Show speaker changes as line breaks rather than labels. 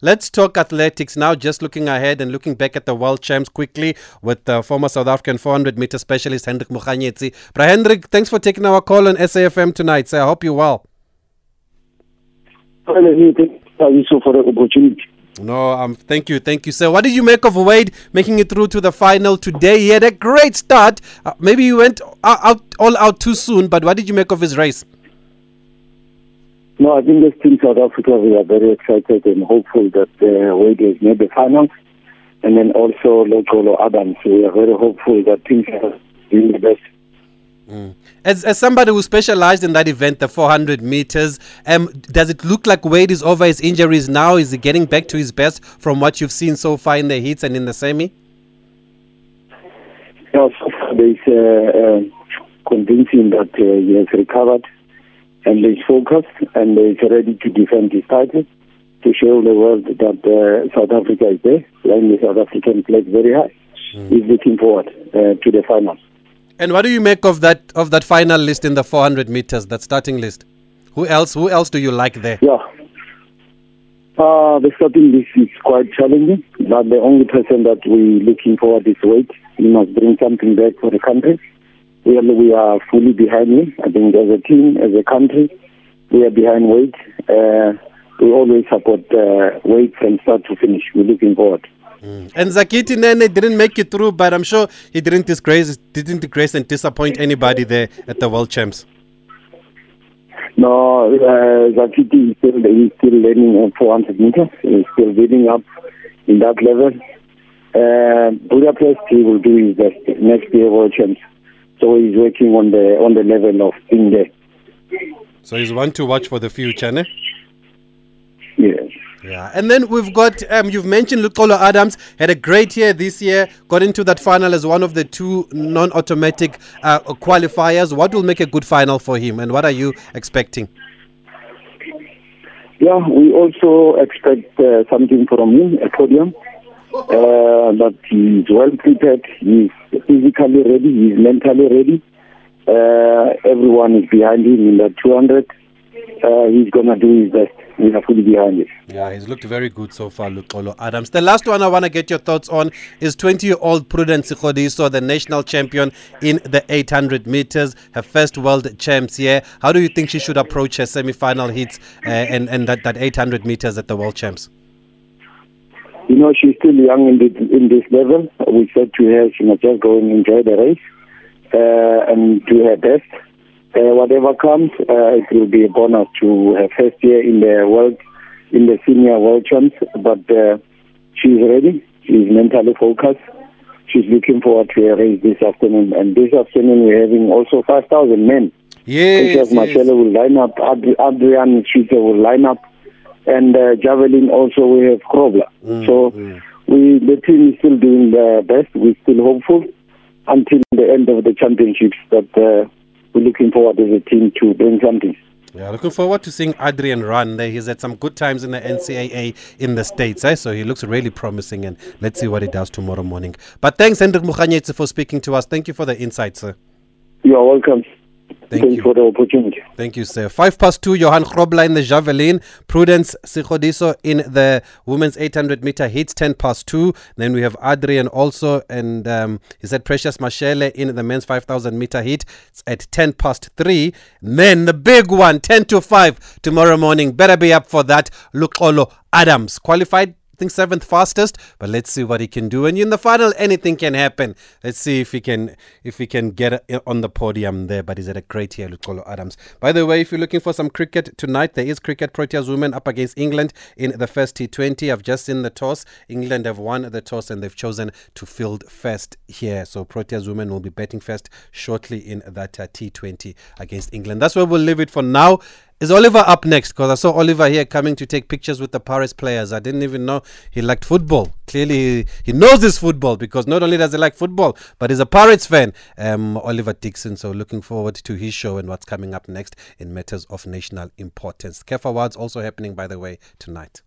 let's talk athletics now. Just looking ahead and looking back at the world champs quickly with the former South African 400 meter specialist Hendrik Mokganyetsi. Bra Hendrik, thanks for taking our call on SAFM tonight. So I hope you're well.
Thank you so for the opportunity.
No, um, thank you, thank you, sir. What did you make of Wayde making it through to the final today? He had a great start. Uh, maybe he went out, all out too soon, but what did you make of his race?
No, I think as Team South Africa, we are very excited and hopeful that uh, Wayde has made the finals. And then also Luxolo Adams, we are very hopeful that Team South Africa doing the best.
Mm. As, as somebody who specialized in that event, the 400 meters, um, does it look like Wayde is over his injuries now? Is he getting back to his best from what you've seen so far in the heats and in the semi?
Yeah, so far there's uh, uh, convincing that uh, he has recovered and he's focused and he's ready to defend his title to show the world that uh, South Africa is there, flying the South African flag very high. Mm. He's looking forward uh, to the final.
And what do you make of that of that final list in the 400 meters, that starting list? Who else? Who else do you like there?
Yeah. Uh, the starting list is quite challenging, but the only person that we're looking forward is Wayde. He must bring something back for the country. We are, we are fully behind him. I think as a team, as a country, we are behind Wayde. Uh, we always support uh, Wayde from start to finish. We're looking forward.
Mm. And Zakithi Nene didn't make it through, but I'm sure he didn't disgrace, didn't disgrace and disappoint anybody there at the World Champs.
No, uh, Zakithi is still, he's still learning 400 meters. He's still building up in that level. Uh, Budapest, he will do his best next year World Champs. So he's working on the on the level of being there.
So he's one to watch for the future, ne?
Yes.
Yeah, and then we've got um, you've mentioned Luxolo Adams had a great year this year. Got into that final as one of the two non-automatic uh, qualifiers. What will make a good final for him, and what are you expecting?
Yeah, we also expect uh, something from him, a podium. Uh, but he's well prepared. He's physically ready. He's mentally ready. Uh, everyone is behind him in the 200. Uh, he's gonna do his best. We are fully behind it.
Yeah, he's looked very good so far, Luxolo Adams. The last one I want to get your thoughts on is 20-year-old Prudence Sekgodiso, the national champion in the 800 meters, her first world champs here. How do you think she should approach her semi-final hits uh, and and that, that 800 meters at the world champs?
You know, she's still young in, the, in this level. We said to her she must just go and enjoy the race uh, and do her best. Uh, whatever comes, uh, it will be a bonus to her first year in the world, in the senior world champs. But uh, she's ready. She's mentally focused. She's looking forward to her race this afternoon. And this afternoon we're having also 5,000 men.
Yes,
yes. Marcelo will line up. Ad- Adrian Schütze will line up. And uh, javelin also we have Grobler.
Mm,
so the team is still doing the best. We're still hopeful until the end of the championships that uh, we're looking forward as a team to bring something.
Yeah, looking forward to seeing Adrian run. He's had some good times in the NCAA in the States, eh? so he looks really promising, and let's see what he does tomorrow morning. But thanks, Hendrik Mokganyetsi, for speaking to us. Thank you for the insights, sir.
You're welcome.
Thank
Thanks
you.
for the opportunity.
Thank you, sir. Five past two, Johan Grobler in the javelin, Prudence Sekgodiso in the women's 800 meter hits, 10 past two. Then we have Adrian also, and um, he said Precious Mashele in the men's 5000 meter hit it's at 10 past three. Then the big one, 10 to 5 tomorrow morning. Better be up for that. Luxolo Adams qualified think seventh fastest, but let's see what he can do. And in the final, anything can happen. Let's see if he can if he can get on the podium there. But he's had a great year, Luxolo Adams. By the way, if you're looking for some cricket tonight, there is cricket. Proteas women up against England in the first T20. I've just seen the toss. England have won the toss and they've chosen to field first here. So Proteas women will be betting first shortly in that uh, T20 against England. That's where we'll leave it for now. Is Oliver up next? Because I saw Oliver here coming to take pictures with the Paris players. I didn't even know he liked football. Clearly, he, he knows this football because not only does he like football, but he's a Pirates fan. Um, Oliver Dixon. So looking forward to his show and what's coming up next in matters of national importance. KEF Awards also happening, by the way, tonight.